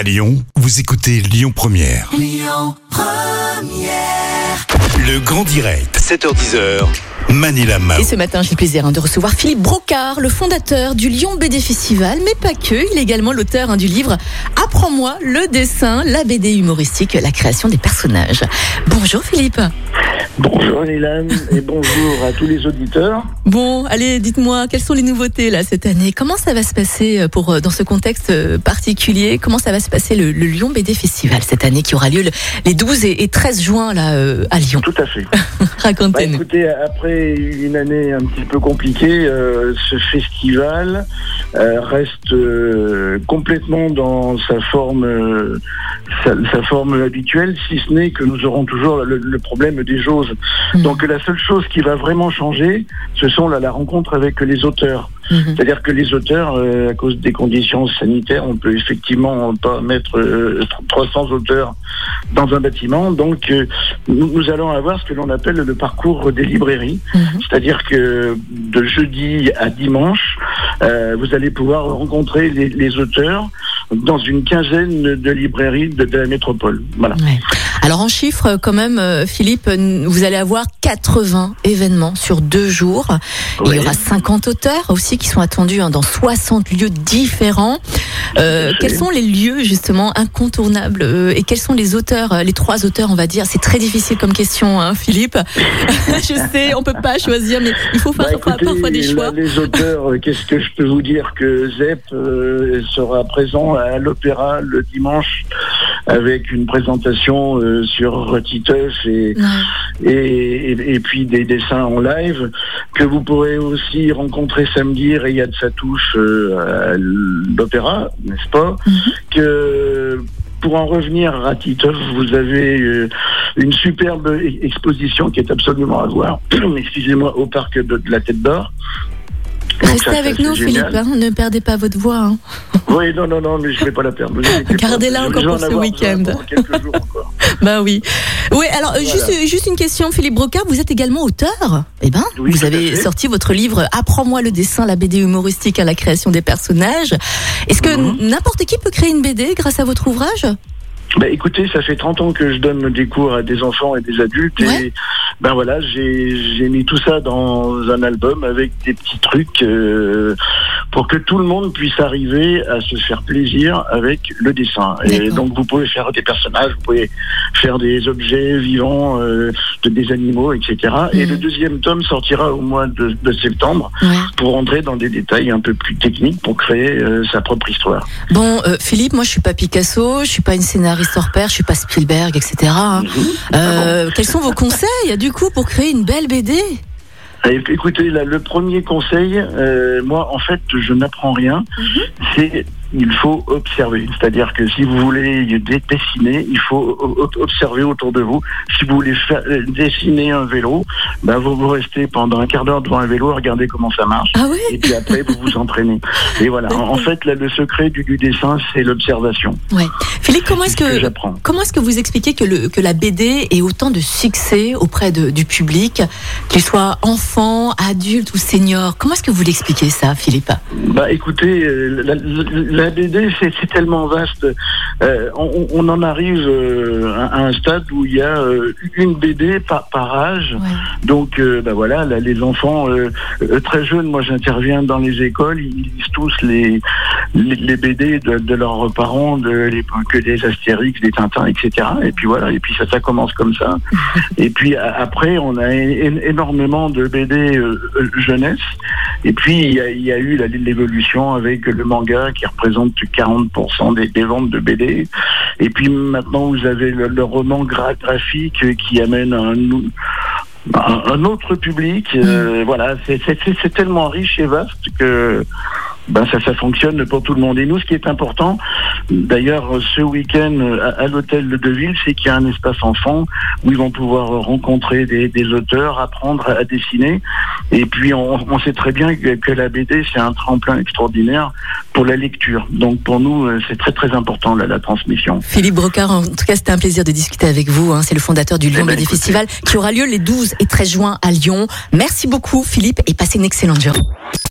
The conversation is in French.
À Lyon, vous écoutez Lyon Première. Le grand direct, 7h10h. Manila Mao. Et ce matin, j'ai le plaisir hein, de recevoir Philippe Brocard, le fondateur du Lyon BD Festival, mais pas que. Il est également l'auteur hein, du livre Apprends-moi le dessin, la BD humoristique, la création des personnages. Bonjour Philippe. Bonjour Hélène et bonjour à tous les auditeurs. Bon, allez, dites-moi, quelles sont les nouveautés là cette année? Comment ça va se passer euh, pour euh, dans ce contexte euh, particulier? Comment ça va se passer le, le Lyon BD Festival cette année qui aura lieu le- les 12 et, et 13 juin là euh, à Lyon? Tout à fait. Bah, Racontez-nous. écoutez, après une année un petit peu compliquée, euh, ce festival euh, reste euh, complètement dans sa forme, euh, sa, sa forme habituelle, si ce n'est que nous aurons toujours le, le problème des jauges. Mhm. Donc la seule chose qui va vraiment changer, ce sont la, la rencontre avec les auteurs. Mhm. C'est-à-dire que les auteurs, euh, à cause des conditions sanitaires, on peut effectivement pas mettre euh, 300 auteurs dans un bâtiment. Donc, euh, nous, nous allons avoir ce que l'on appelle le parcours des librairies. Mhm. C'est-à-dire que de jeudi à dimanche, euh, vous allez pouvoir rencontrer les, les auteurs dans une quinzaine de librairies de, de la métropole. Voilà. Ouais. Alors en chiffres, quand même, euh, Philippe, euh, vous allez avoir 80 événements sur deux jours. Il y aura 50 auteurs aussi qui sont attendus hein, dans 60 lieux différents. Euh, quels sont les lieux justement incontournables euh, et quels sont les auteurs, euh, les trois auteurs, on va dire? C'est très difficile comme question, hein, Philippe. Je sais, on peut pas choisir, mais il faut faire Bah, parfois, écoutez, parfois des là, choix. les auteurs, euh, qu'est-ce que je peux vous dire? Que Zep euh, sera présent à l'Opéra le dimanche avec une présentation euh, sur Titeuf et, et, et, et puis des dessins en live que vous pourrez aussi rencontrer samedi Riyad Satouche euh, à l'Opéra, n'est-ce pas? Mhm. Que pour en revenir à Titeuf, vous avez euh, une superbe e- exposition qui est absolument à voir, excusez-moi, au parc de, de la Tête d'Or. Restez avec nous, Philippe. hein, ne perdez pas votre voix. hein. Oui, non, non, non, mais je ne vais pas la perdre. Gardez-la encore pour ce week-end. Bah oui. Oui, alors euh, Voilà. juste, juste une question, Philippe Brocard, vous êtes également auteur? Eh ben, Oui, vous avez sorti votre livre Apprends-moi le dessin, la BD humoristique à la création des personnages. Est-ce que Mhm. n'importe qui peut créer une BD grâce à votre ouvrage? Bah, écoutez, ça fait 30 ans que je donne des cours à des enfants et des adultes Ouais. et ben voilà, j'ai mis tout ça dans un album avec des petits trucs euh, pour que tout le monde puisse arriver à se faire plaisir avec le dessin. Et donc vous pouvez faire des personnages, vous pouvez faire des objets vivants, euh, de, des animaux, etc. Et Mhm. le deuxième tome sortira au mois de, de septembre Ouais. Pour entrer dans des détails un peu plus techniques pour créer euh, sa propre histoire. Bon, euh, Philippe, moi je suis pas Picasso, je suis pas une scénariste hors pair, je suis pas Spielberg, etc. hein. Mhm. Euh, quels sont vos conseils du coup pour créer une belle BD Eh, Écoutez, là, le premier conseil, moi, en fait, je n'apprends rien. C'est il faut observer. C'est-à-dire que si vous voulez dessiner, il faut observer autour de vous. Si vous voulez faire, euh, dessiner un vélo, ben vous, vous restez pendant un quart d'heure devant un vélo, regardez comment ça marche. Ah oui Et puis après, vous vous entraînez. Et voilà. En, en fait, là, le secret du, du dessin, c'est l'observation. Ouais. Philippe, comment est-ce que que. Comment est-ce que vous expliquez que, le, que la BD ait autant de succès auprès de- du public, qu'il soit enfant, adulte ou senior? Comment est-ce que vous l'expliquez ça, Philippe? Bah écoutez, euh, la, la- la BD c'est tellement vaste. Euh, on, on en arrive euh, à à un stade où il y a euh, une BD par, par âge. Donc bah voilà, là, les enfants très jeunes, moi j'interviens dans les écoles, ils lisent tous les les, les BD de, de leurs parents, de les, que des Astérix, des Tintins, etc. Et puis voilà, et puis ça ça commence comme ça. Et puis a- après, on a énormément de BD jeunesse. Et puis il y a, il y a eu l'évolution avec le manga qui représente 40% des, des ventes de BD. Et puis maintenant vous avez le, le roman gra- graphique qui amène un, nou- un, un autre public. Euh, Voilà, c'est c'est- c'est tellement riche et vaste que ben ça, ça fonctionne pour tout le monde. Et nous, ce qui est important, d'ailleurs, ce week-end à, à l'hôtel de Deville, c'est qu'il y a un espace enfant où ils vont pouvoir rencontrer des, des auteurs, apprendre à dessiner. Et puis, on, on sait très bien que, que la BD, c'est un tremplin extraordinaire pour la lecture. Donc, pour nous, euh, c'est très, très important, là, la transmission. Philippe Brocard, en tout cas, c'était un plaisir de discuter avec vous. hein. C'est le fondateur du Lyon Eh ben, BD écoutez. Festival qui aura lieu les 12 et 13 juin à Lyon. Merci beaucoup, Philippe, et passez une excellente journée.